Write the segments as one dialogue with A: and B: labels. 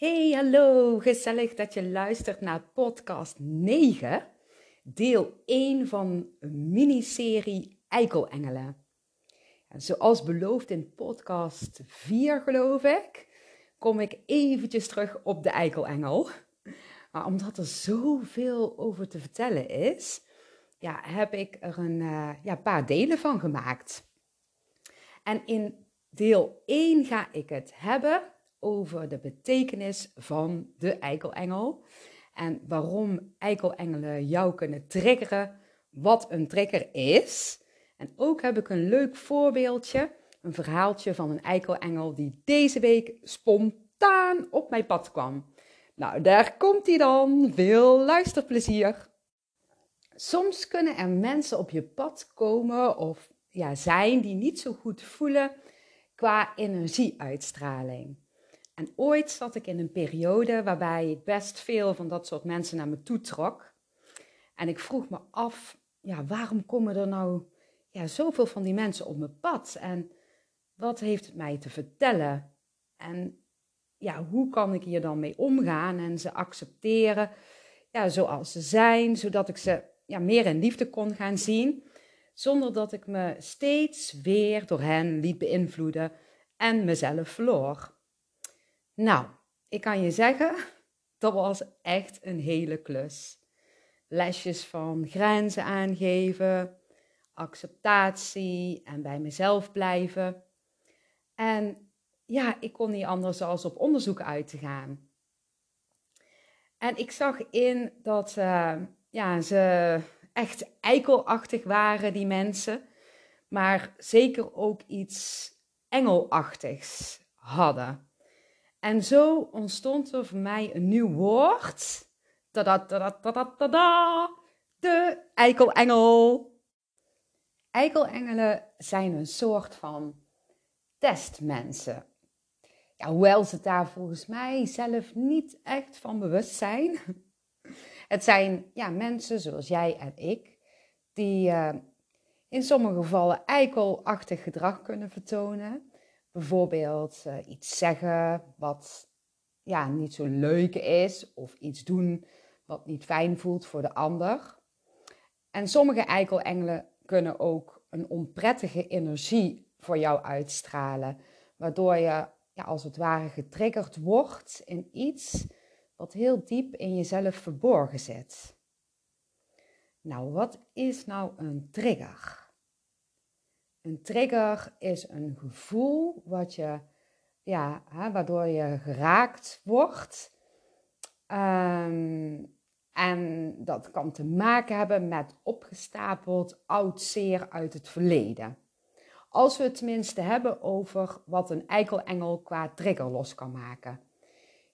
A: Hey, hallo, gezellig dat je luistert naar podcast 9, deel 1 van miniserie Eikelengelen. En zoals beloofd in podcast 4, geloof ik, kom ik eventjes terug op de Eikelengel. Maar omdat er zoveel over te vertellen is, ja, heb ik er een uh, ja, paar delen van gemaakt. En in deel 1 ga ik het hebben over de betekenis van de eikelengel. En waarom eikelengelen jou kunnen triggeren, wat een trigger is. En ook heb ik een leuk voorbeeldje, een verhaaltje van een eikelengel die deze week spontaan op mijn pad kwam. Nou, daar komt hij dan. Veel luisterplezier. Soms kunnen er mensen op je pad komen of ja, zijn die niet zo goed voelen qua energieuitstraling. En ooit zat ik in een periode waarbij ik best veel van dat soort mensen naar me toe trok. En ik vroeg me af, ja, waarom komen er nou ja, zoveel van die mensen op mijn pad? En wat heeft het mij te vertellen? En ja, hoe kan ik hier dan mee omgaan en ze accepteren ja, zoals ze zijn, zodat ik ze ja, meer in liefde kon gaan zien, zonder dat ik me steeds weer door hen liet beïnvloeden en mezelf verloor. Nou, ik kan je zeggen, dat was echt een hele klus. Lesjes van grenzen aangeven, acceptatie en bij mezelf blijven. En ja, ik kon niet anders als op onderzoek uit te gaan. En ik zag in dat uh, ja, ze echt eikelachtig waren, die mensen. Maar zeker ook iets engelachtigs hadden. En zo ontstond er voor mij een nieuw woord. Tada, tada, tada, tada, de eikelengel. Eikelengelen zijn een soort van testmensen. Ja, hoewel ze daar volgens mij zelf niet echt van bewust zijn. Het zijn ja, mensen zoals jij en ik, die uh, in sommige gevallen eikelachtig gedrag kunnen vertonen. Bijvoorbeeld uh, iets zeggen wat ja, niet zo leuk is, of iets doen wat niet fijn voelt voor de ander. En sommige eikelengelen kunnen ook een onprettige energie voor jou uitstralen, waardoor je ja, als het ware getriggerd wordt in iets wat heel diep in jezelf verborgen zit. Nou, wat is nou een trigger? Een trigger is een gevoel wat je, ja, hè, waardoor je geraakt wordt. Um, en dat kan te maken hebben met opgestapeld oud zeer uit het verleden. Als we het tenminste hebben over wat een eikelengel qua trigger los kan maken.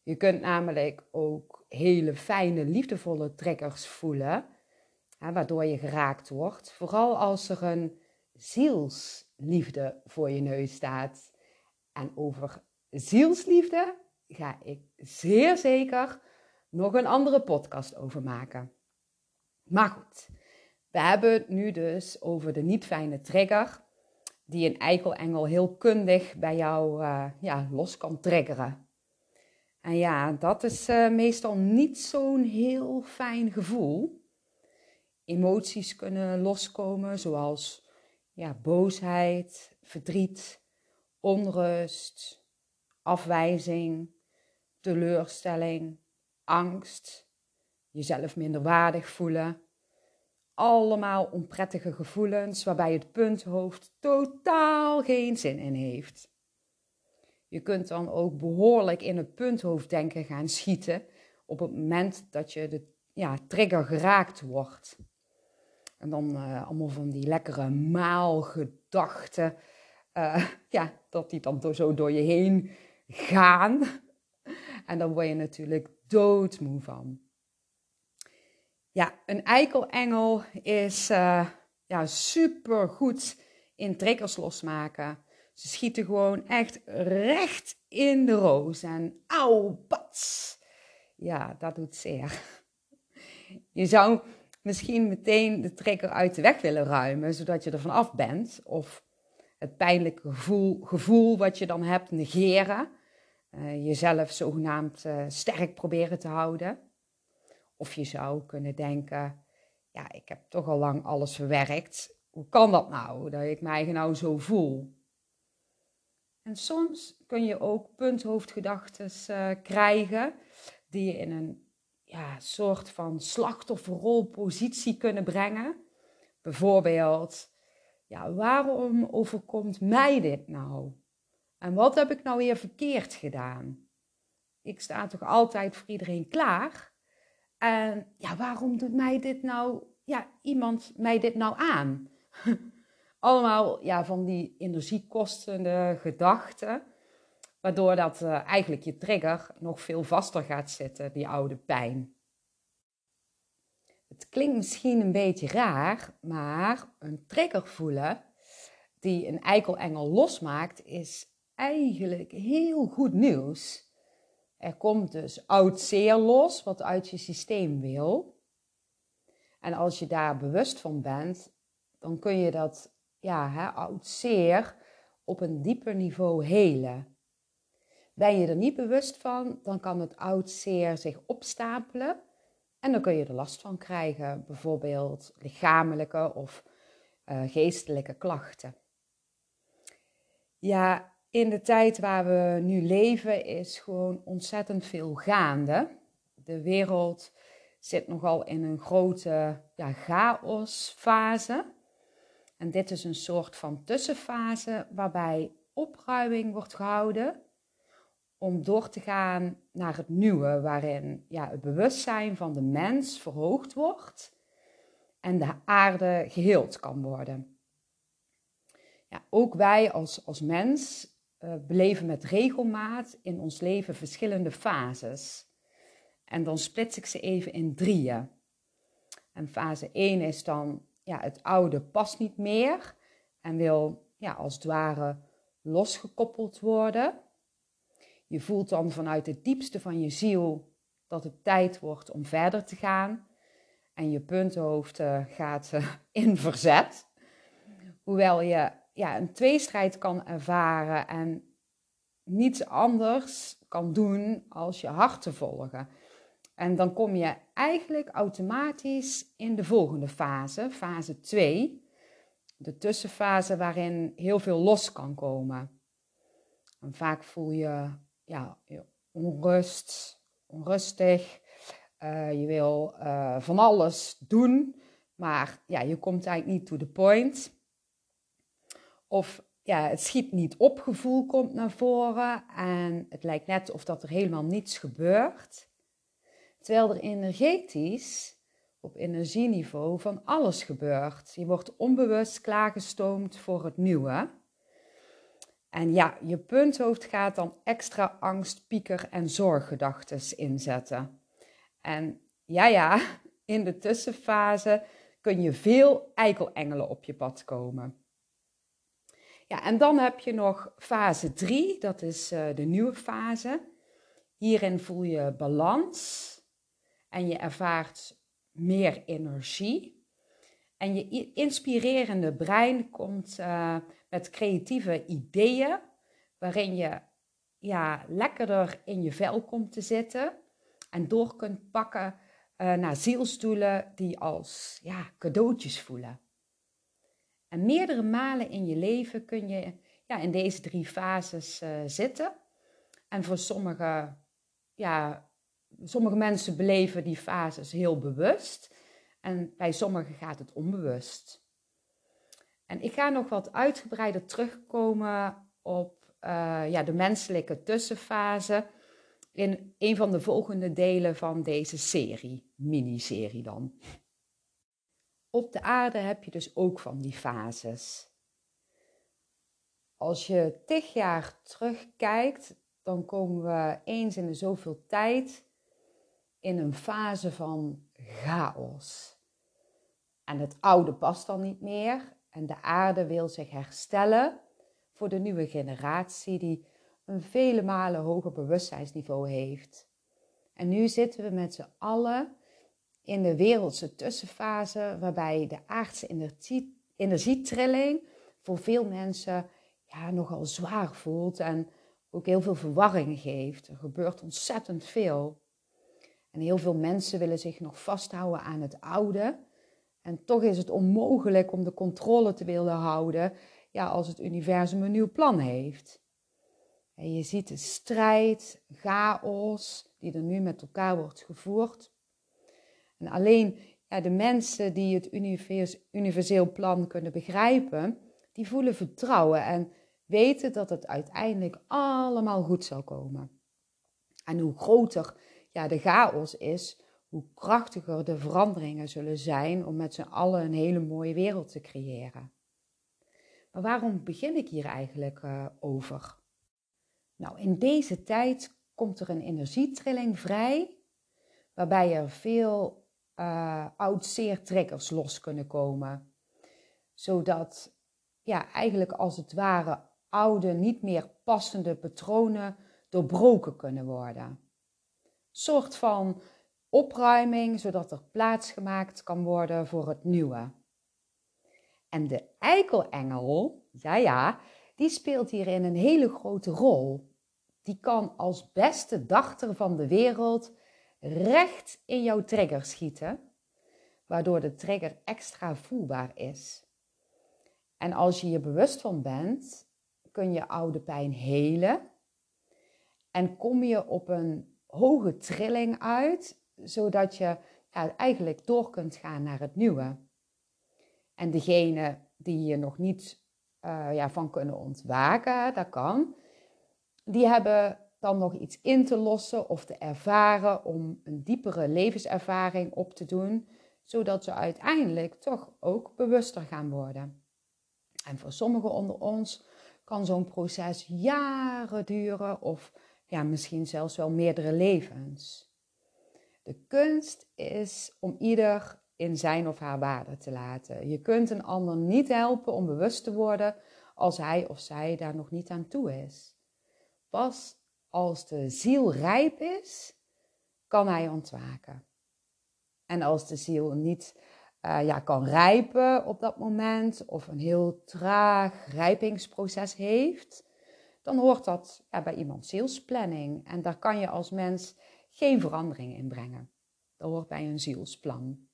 A: Je kunt namelijk ook hele fijne, liefdevolle triggers voelen, hè, waardoor je geraakt wordt. Vooral als er een zielsliefde voor je neus staat. En over zielsliefde ga ik zeer zeker nog een andere podcast over maken. Maar goed, we hebben het nu dus over de niet fijne trigger die een eikelengel heel kundig bij jou uh, ja, los kan triggeren. En ja, dat is uh, meestal niet zo'n heel fijn gevoel. Emoties kunnen loskomen, zoals ja, boosheid, verdriet, onrust, afwijzing, teleurstelling, angst, jezelf minder waardig voelen. Allemaal onprettige gevoelens waarbij het punthoofd totaal geen zin in heeft. Je kunt dan ook behoorlijk in het punthoofddenken gaan schieten op het moment dat je de ja, trigger geraakt wordt. En dan uh, allemaal van die lekkere maalgedachten. Uh, ja, dat die dan zo door je heen gaan. En dan word je natuurlijk doodmoe van. Ja, een eikelengel is uh, ja, super goed in triggers losmaken. Ze schieten gewoon echt recht in de roos. En auw, bats. Ja, dat doet zeer. Je zou misschien meteen de trigger uit de weg willen ruimen, zodat je er vanaf bent. Of het pijnlijke gevoel, gevoel wat je dan hebt negeren. uh, jezelf zogenaamd uh, sterk proberen te houden. Of je zou kunnen denken, ja, ik heb toch al lang alles verwerkt. Hoe kan dat nou, dat ik mij nou zo voel? En soms kun je ook punthoofdgedachten uh, krijgen die je in een ja, soort van slachtofferrolpositie kunnen brengen. Bijvoorbeeld, ja, waarom overkomt mij dit nou? En wat heb ik nou weer verkeerd gedaan? Ik sta toch altijd voor iedereen klaar? En ja, waarom doet mij dit nou, ja, iemand mij dit nou aan? Allemaal ja, van die energiekostende gedachten, waardoor dat uh, eigenlijk je trigger nog veel vaster gaat zitten, die oude pijn. Het klinkt misschien een beetje raar, maar een trigger voelen die een eikelengel losmaakt, is eigenlijk heel goed nieuws. Er komt dus oud zeer los wat uit je systeem wil. En als je daar bewust van bent, dan kun je dat ja, oud zeer op een dieper niveau helen. Ben je er niet bewust van, dan kan het oud zeer zich opstapelen en dan kun je er last van krijgen, bijvoorbeeld lichamelijke of uh, geestelijke klachten. Ja, in de tijd waar we nu leven is gewoon ontzettend veel gaande. De wereld zit nogal in een grote ja, chaosfase. En dit is een soort van tussenfase waarbij opruiming wordt gehouden om door te gaan naar het nieuwe, waarin ja, het bewustzijn van de mens verhoogd wordt en de aarde geheeld kan worden. Ja, ook wij als, als mens uh, beleven met regelmaat in ons leven verschillende fases. En dan splits ik ze even in drieën. En fase 1 is dan, ja, het oude past niet meer en wil ja, als het ware losgekoppeld worden. Je voelt dan vanuit het diepste van je ziel dat het tijd wordt om verder te gaan. En je punthoofd uh, gaat uh, in verzet. Hoewel je ja, een tweestrijd kan ervaren en niets anders kan doen als je hart te volgen. En dan kom je eigenlijk automatisch in de volgende fase, fase 2, de tussenfase waarin heel veel los kan komen. En vaak voel je ja, onrust, onrustig. Uh, je wil uh, van alles doen, maar ja, je komt eigenlijk niet to the point. Of ja, het schiet niet op, gevoel komt naar voren en het lijkt net of dat er helemaal niets gebeurt. Terwijl er energetisch, op energieniveau, van alles gebeurt. Je wordt onbewust klaargestoomd voor het nieuwe. En ja, je punthoofd gaat dan extra angst, pieker en zorggedachten inzetten. En ja, ja, in de tussenfase kun je veel eikelengelen op je pad komen. Ja, en dan heb je nog fase 3, dat is uh, de nieuwe fase. Hierin voel je balans en je ervaart meer energie. En je inspirerende brein komt uh, met creatieve ideeën, waarin je ja, lekkerder in je vel komt te zitten en door kunt pakken uh, naar zielsdoelen die als ja, cadeautjes voelen. En meerdere malen in je leven kun je ja, in deze drie fases uh, zitten. En voor sommige, ja, sommige mensen beleven die fases heel bewust. En bij sommigen gaat het onbewust. En ik ga nog wat uitgebreider terugkomen op uh, ja, de menselijke tussenfase in een van de volgende delen van deze serie, miniserie dan. Op de aarde heb je dus ook van die fases. Als je tig jaar terugkijkt, dan komen we eens in de zoveel tijd in een fase van chaos. En het oude past dan niet meer en de aarde wil zich herstellen voor de nieuwe generatie die een vele malen hoger bewustzijnsniveau heeft. En nu zitten we met z'n allen in de wereldse tussenfase, waarbij de aardse energie, energietrilling voor veel mensen ja, nogal zwaar voelt en ook heel veel verwarring geeft. Er gebeurt ontzettend veel. En heel veel mensen willen zich nog vasthouden aan het oude. En toch is het onmogelijk om de controle te willen houden ja, als het universum een nieuw plan heeft. En je ziet de strijd, chaos die er nu met elkaar wordt gevoerd. En alleen ja, de mensen die het universeel plan kunnen begrijpen, die voelen vertrouwen en weten dat het uiteindelijk allemaal goed zal komen. En hoe groter ja, de chaos is, hoe krachtiger de veranderingen zullen zijn om met z'n allen een hele mooie wereld te creëren. Maar waarom begin ik hier eigenlijk uh, over? Nou, in deze tijd komt er een energietrilling vrij, waarbij er veel uh, oud-zeer-triggers los kunnen komen. Zodat ja, eigenlijk als het ware oude, niet meer passende patronen doorbroken kunnen worden. Een soort van opruiming, zodat er plaats gemaakt kan worden voor het nieuwe. En de eikelengel, ja ja, die speelt hierin een hele grote rol. Die kan als beste dachter van de wereld recht in jouw trigger schieten, waardoor de trigger extra voelbaar is. En als je je bewust van bent, kun je oude pijn helen en kom je op een hoge trilling uit, zodat je ja, eigenlijk door kunt gaan naar het nieuwe. En degene die je nog niet uh, ja, van kunnen ontwaken, dat kan, die hebben dan nog iets in te lossen of te ervaren om een diepere levenservaring op te doen, zodat ze uiteindelijk toch ook bewuster gaan worden. En voor sommigen onder ons kan zo'n proces jaren duren of ja, misschien zelfs wel meerdere levens. De kunst is om ieder in zijn of haar waarde te laten. Je kunt een ander niet helpen om bewust te worden als hij of zij daar nog niet aan toe is. Pas als de ziel rijp is, kan hij ontwaken. En als de ziel niet uh, ja, kan rijpen op dat moment of een heel traag rijpingsproces heeft, dan hoort dat ja, bij iemand zielsplanning. En daar kan je als mens geen verandering in brengen. Dat hoort bij een zielsplan.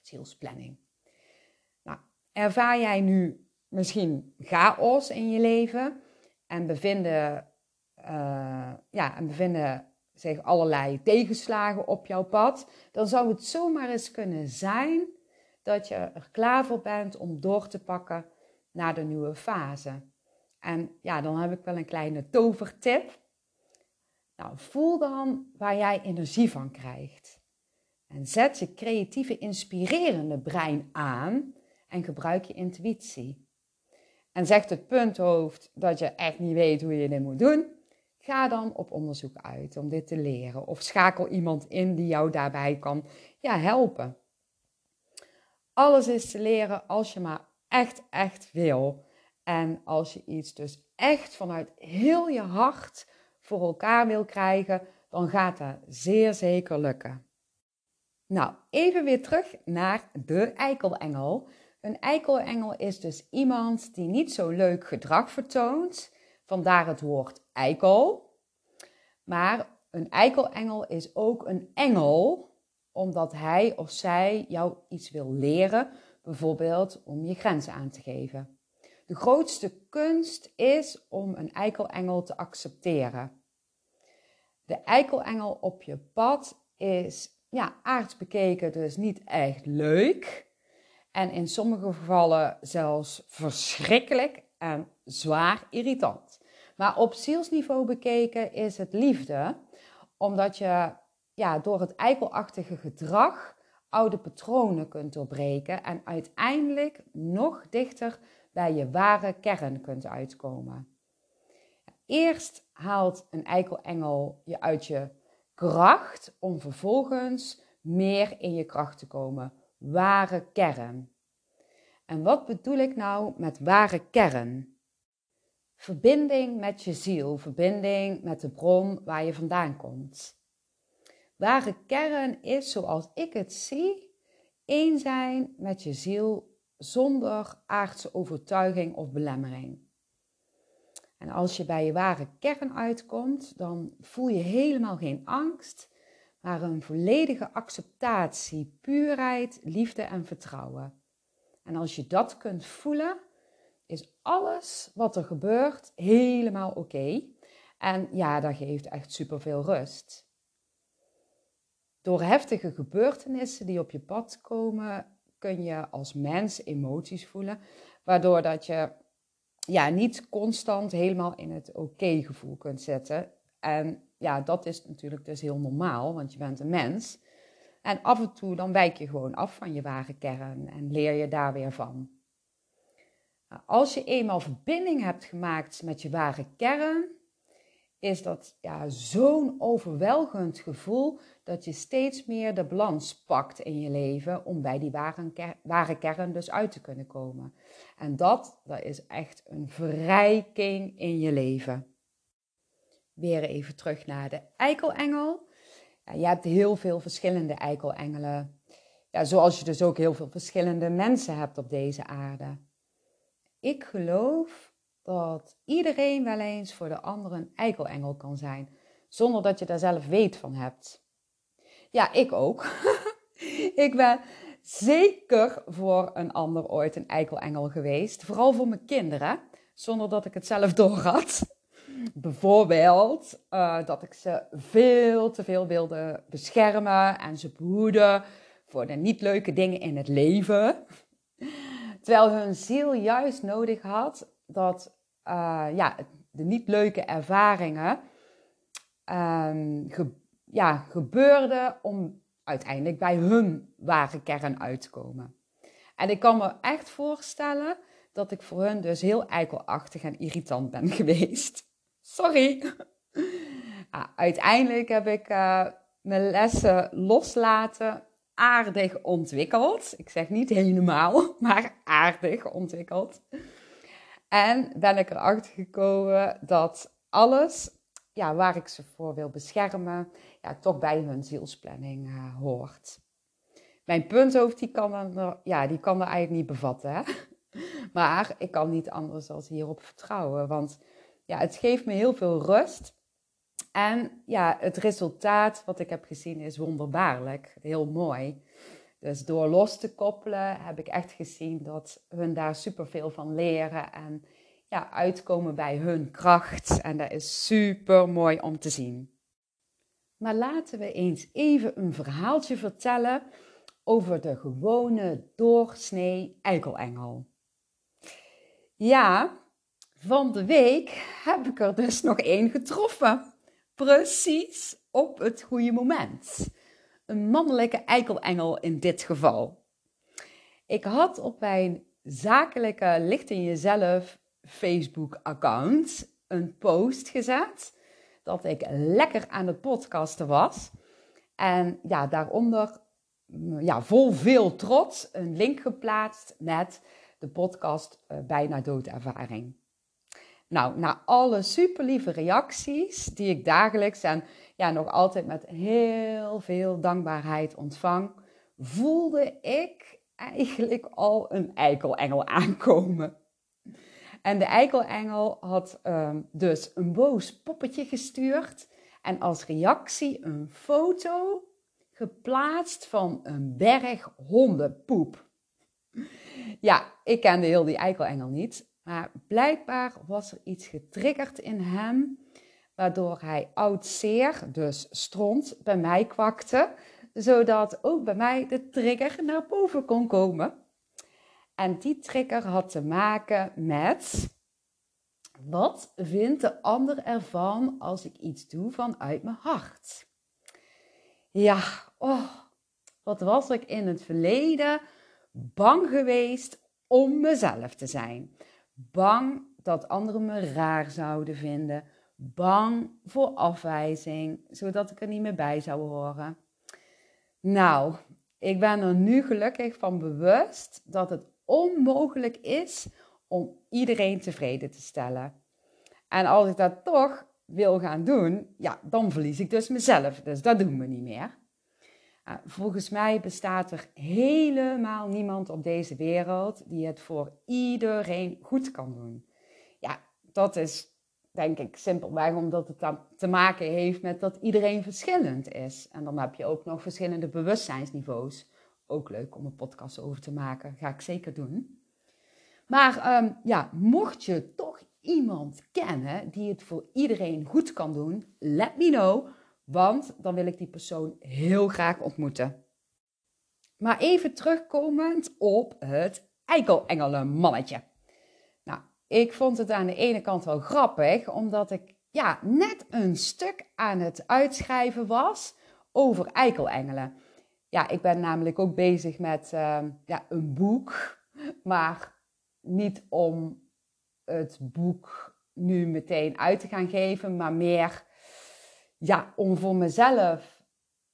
A: Zielsplanning. Nou, ervaar jij nu misschien chaos in je leven en bevinden uh, ja, en bevinden zich allerlei tegenslagen op jouw pad, dan zou het zomaar eens kunnen zijn dat je er klaar voor bent om door te pakken naar de nieuwe fase. En ja, dan heb ik wel een kleine tovertip. Nou, voel dan waar jij energie van krijgt. En zet je creatieve, inspirerende brein aan en gebruik je intuïtie. En zegt het punthoofd dat je echt niet weet hoe je dit moet doen, Ga dan op onderzoek uit om dit te leren. Of schakel iemand in die jou daarbij kan ja, helpen. Alles is te leren als je maar echt, echt wil. En als je iets dus echt vanuit heel je hart voor elkaar wil krijgen, dan gaat dat zeer zeker lukken. Nou, even weer terug naar de eikelengel. Een eikelengel is dus iemand die niet zo leuk gedrag vertoont, Vandaar het woord eikel. Maar een eikelengel is ook een engel, omdat hij of zij jou iets wil leren, bijvoorbeeld om je grenzen aan te geven. De grootste kunst is om een eikelengel te accepteren. De eikelengel op je pad is ja, aardsbekeken dus niet echt leuk. En in sommige gevallen zelfs verschrikkelijk en zwaar irritant. Maar op zielsniveau bekeken is het liefde, omdat je ja, door het eikelachtige gedrag oude patronen kunt doorbreken en uiteindelijk nog dichter bij je ware kern kunt uitkomen. Eerst haalt een eikelengel je uit je kracht om vervolgens meer in je kracht te komen. Ware kern. En wat bedoel ik nou met ware kern? Verbinding met je ziel, verbinding met de bron waar je vandaan komt. Ware kern is, zoals ik het zie, één zijn met je ziel zonder aardse overtuiging of belemmering. En als je bij je ware kern uitkomt, dan voel je helemaal geen angst, maar een volledige acceptatie, puurheid, liefde en vertrouwen. En als je dat kunt voelen, is alles wat er gebeurt helemaal oké. En ja, dat geeft echt superveel rust. Door heftige gebeurtenissen die op je pad komen, kun je als mens emoties voelen, waardoor dat je ja, niet constant helemaal in het oké gevoel kunt zetten. En ja, dat is natuurlijk dus heel normaal, want je bent een mens. En af en toe dan wijk je gewoon af van je ware kern en leer je daar weer van. Nou, als je eenmaal verbinding hebt gemaakt met je ware kern, is dat ja, zo'n overweldigend gevoel dat je steeds meer de balans pakt in je leven om bij die ware, ware kern dus uit te kunnen komen. En dat, dat is echt een verrijking in je leven. Weer even terug naar de eikelengel. Ja, je hebt heel veel verschillende eikelengelen. Ja, zoals je dus ook heel veel verschillende mensen hebt op deze aarde. Ik geloof dat iedereen wel eens voor de ander een eikelengel kan zijn, zonder dat je daar zelf weet van hebt. Ja, ik ook. ik ben zeker voor een ander ooit een eikelengel geweest, vooral voor mijn kinderen, zonder dat ik het zelf doorhad. Bijvoorbeeld uh, dat ik ze veel te veel wilde beschermen en ze behoeden voor de niet leuke dingen in het leven. Terwijl hun ziel juist nodig had dat uh, ja, de niet leuke ervaringen um, ge ja, gebeurden om uiteindelijk bij hun ware kern uit te komen. En ik kan me echt voorstellen dat ik voor hun dus heel eikelachtig en irritant ben geweest. Sorry. uiteindelijk heb ik uh, mijn lessen loslaten aardig ontwikkeld. Ik zeg niet helemaal, maar aardig ontwikkeld. En ben ik erachter gekomen dat alles ja, waar ik ze voor wil beschermen, ja, toch bij hun zielsplanning uh, hoort. Mijn punthoofd die kan, er, ja, die kan er eigenlijk niet bevatten. Maar ik kan niet anders dan hierop vertrouwen. Want ja, het geeft me heel veel rust. En ja, het resultaat wat ik heb gezien is wonderbaarlijk. Heel mooi. Dus door los te koppelen heb ik echt gezien dat hun daar superveel van leren en ja, uitkomen bij hun kracht. En dat is super mooi om te zien. Maar laten we eens even een verhaaltje vertellen over de gewone doorsnee eikelengel. Ja, van de week heb ik er dus nog één getroffen. Precies op het goede moment een mannelijke eikelengel in dit geval. Ik had op mijn zakelijke Licht in Jezelf Facebook-account een post gezet dat ik lekker aan het podcasten was. En ja, daaronder, ja, vol veel trots, een link geplaatst met de podcast uh, Bijna Doodervaring. Nou, na alle super lieve reacties die ik dagelijks en ja, nog altijd met heel veel dankbaarheid ontvang, voelde ik eigenlijk al een eikelengel aankomen. En de eikelengel had um, dus een boos poppetje gestuurd en als reactie een foto geplaatst van een berg hondenpoep. Ja, ik kende heel die eikelengel niet, maar blijkbaar was er iets getriggerd in hem waardoor hij oud zeer, dus stront, bij mij kwakte, zodat ook bij mij de trigger naar boven kon komen. En die trigger had te maken met wat vindt de ander ervan als ik iets doe vanuit mijn hart? Ja, oh, wat was ik in het verleden bang geweest om mezelf te zijn. Bang dat anderen me raar zouden vinden bang voor afwijzing, zodat ik er niet meer bij zou horen. Nou, ik ben er nu gelukkig van bewust dat het onmogelijk is om iedereen tevreden te stellen. En als ik dat toch wil gaan doen, ja, dan verlies ik dus mezelf. Dus dat doen we niet meer. Volgens mij bestaat er helemaal niemand op deze wereld die het voor iedereen goed kan doen. Ja, dat is denk ik simpelweg omdat het dan te maken heeft met dat iedereen verschillend is. En dan heb je ook nog verschillende bewustzijnsniveaus. Ook leuk om een podcast over te maken. Ga ik zeker doen. Maar ehm, ja, mocht je toch iemand kennen die het voor iedereen goed kan doen, let me know. Want dan wil ik die persoon heel graag ontmoeten. Maar even terugkomend op het eikelengelen-mannetje. Ik vond het aan de ene kant wel grappig, omdat ik ja, net een stuk aan het uitschrijven was over eikelengelen. Ja, ik ben namelijk ook bezig met uh, ja, een boek, maar niet om het boek nu meteen uit te gaan geven, maar meer ja, om voor mezelf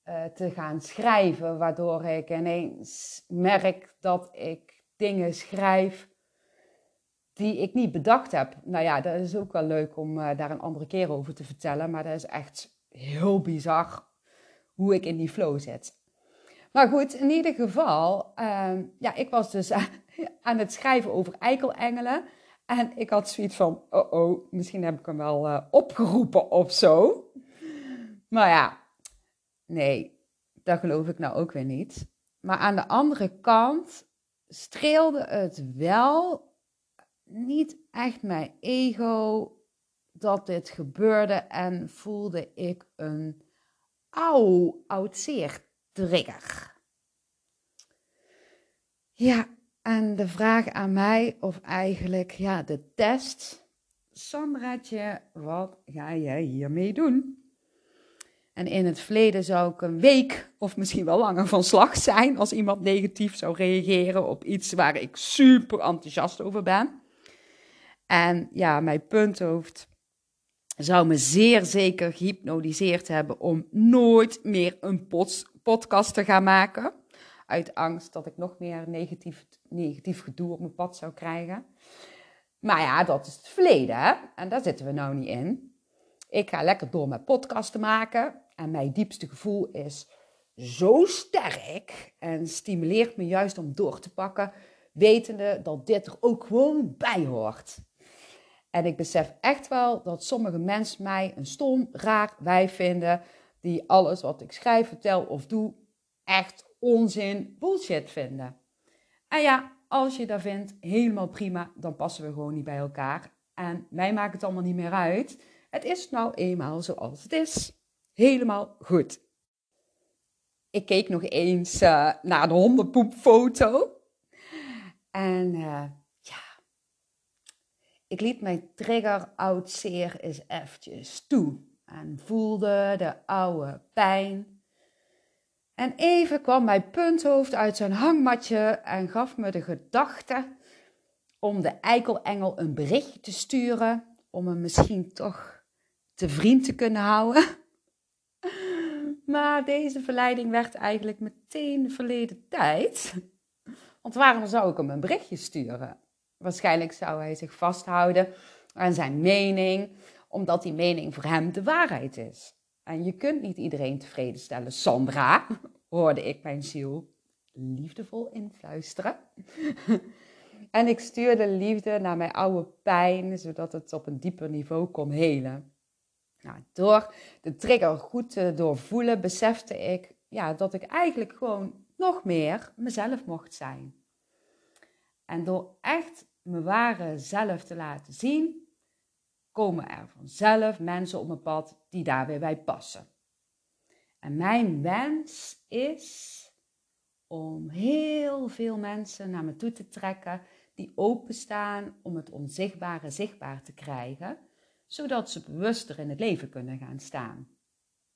A: uh, te gaan schrijven, waardoor ik ineens merk dat ik dingen schrijf die ik niet bedacht heb. Nou ja, dat is ook wel leuk om uh, daar een andere keer over te vertellen, maar dat is echt heel bizar hoe ik in die flow zit. Maar goed, in ieder geval, uh, ja, ik was dus aan het schrijven over eikelengelen. En ik had zoiets van, oh oh, misschien heb ik hem wel uh, opgeroepen of zo. Maar ja, nee, dat geloof ik nou ook weer niet. Maar aan de andere kant streelde het wel niet echt mijn ego dat dit gebeurde en voelde ik een auw, oud zeer trigger. Ja, en de vraag aan mij, of eigenlijk ja, de test. Sandraatje, wat ga jij hiermee doen? En in het verleden zou ik een week of misschien wel langer van slag zijn als iemand negatief zou reageren op iets waar ik super enthousiast over ben. En ja, mijn punthoofd zou me zeer zeker gehypnotiseerd hebben om nooit meer een podcast te gaan maken. Uit angst dat ik nog meer negatief, negatief gedoe op mijn pad zou krijgen. Maar ja, dat is het verleden en daar zitten we nou niet in. Ik ga lekker door met podcasten maken. En mijn diepste gevoel is zo sterk en stimuleert me juist om door te pakken, wetende dat dit er ook gewoon bij hoort. En ik besef echt wel dat sommige mensen mij een stom, raar wijf vinden, die alles wat ik schrijf, vertel of doe echt onzin, bullshit vinden. En ja, als je dat vindt, helemaal prima, dan passen we gewoon niet bij elkaar. En mij maakt het allemaal niet meer uit. Het is nou eenmaal zoals het is. Helemaal goed. Ik keek nog eens uh, naar de hondenpoepfoto. En ja, ik liet mijn trigger oud zeer eens eventjes toe. En voelde de oude pijn. En even kwam mijn punthoofd uit zijn hangmatje en gaf me de gedachte om de eikelengel een berichtje te sturen. Om hem misschien toch te vriend te kunnen houden. Maar deze verleiding werd eigenlijk meteen verleden tijd. Want waarom zou ik hem een berichtje sturen? Waarschijnlijk zou hij zich vasthouden aan zijn mening, omdat die mening voor hem de waarheid is. En je kunt niet iedereen tevreden stellen. Sandra, hoorde ik mijn ziel liefdevol influisteren. en ik stuurde liefde naar mijn oude pijn, zodat het op een dieper niveau kon helen. Nou, door de trigger goed te doorvoelen, besefte ik ja, dat ik eigenlijk gewoon nog meer mezelf mocht zijn. En door echt mijn ware zelf te laten zien, komen er vanzelf mensen op mijn pad die daar weer bij passen. En mijn wens is om heel veel mensen naar me toe te trekken die openstaan om het onzichtbare zichtbaar te krijgen zodat ze bewuster in het leven kunnen gaan staan.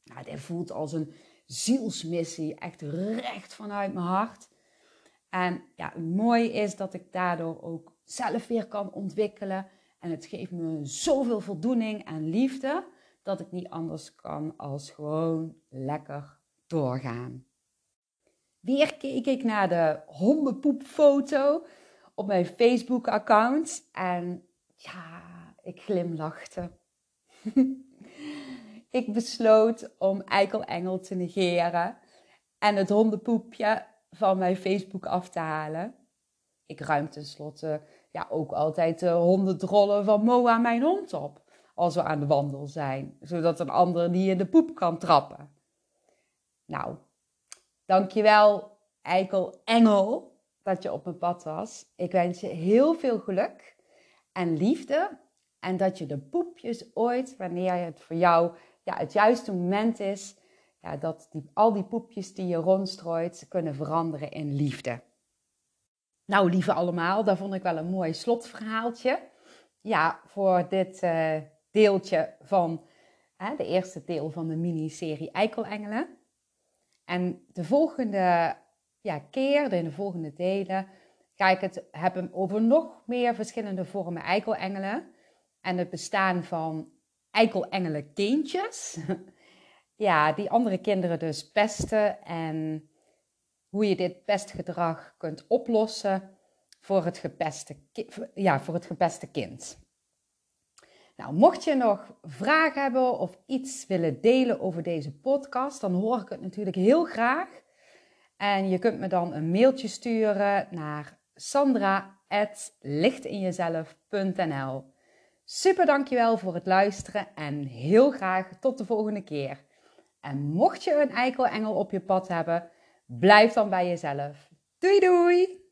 A: Nou, dit voelt als een zielsmissie, echt recht vanuit mijn hart. En ja, het mooie is dat ik daardoor ook zelf weer kan ontwikkelen. En het geeft me zoveel voldoening en liefde dat ik niet anders kan als gewoon lekker doorgaan. Weer keek ik naar de hondenpoepfoto op mijn Facebook-account. En ja, ik glimlachte. ik besloot om Eikelengel te negeren en het hondenpoepje van mijn Facebook af te halen. Ik ruim tenslotte ja, ook altijd de hondendrollen van Moa, mijn hond, op. als we aan de wandel zijn, zodat een ander niet in de poep kan trappen. Nou, dankjewel eikel engel dat je op mijn pad was. Ik wens je heel veel geluk en liefde en dat je de poepjes ooit, wanneer het voor jou ja, het juiste moment is, ja, dat die, al die poepjes die je rondstrooit kunnen veranderen in liefde. Nou, lieve allemaal, dat vond ik wel een mooi slotverhaaltje. Ja, voor dit uh, deeltje van hè, de eerste deel van de miniserie Eikelengelen. En de volgende ja, keer, in de volgende delen, ga ik het hebben over nog meer verschillende vormen eikelengelen. En het bestaan van eikelengelen kindjes. ja, die andere kinderen dus pesten en hoe je dit pestgedrag kunt oplossen voor het gepeste, ja, voor het gepeste kind. Nou, mocht je nog vragen hebben of iets willen delen over deze podcast, dan hoor ik het natuurlijk heel graag. En je kunt me dan een mailtje sturen naar sandra.lichtinjezelf.nl Super dankjewel voor het luisteren en heel graag tot de volgende keer. En mocht je een eikelengel op je pad hebben, blijf dan bij jezelf. Doei doei!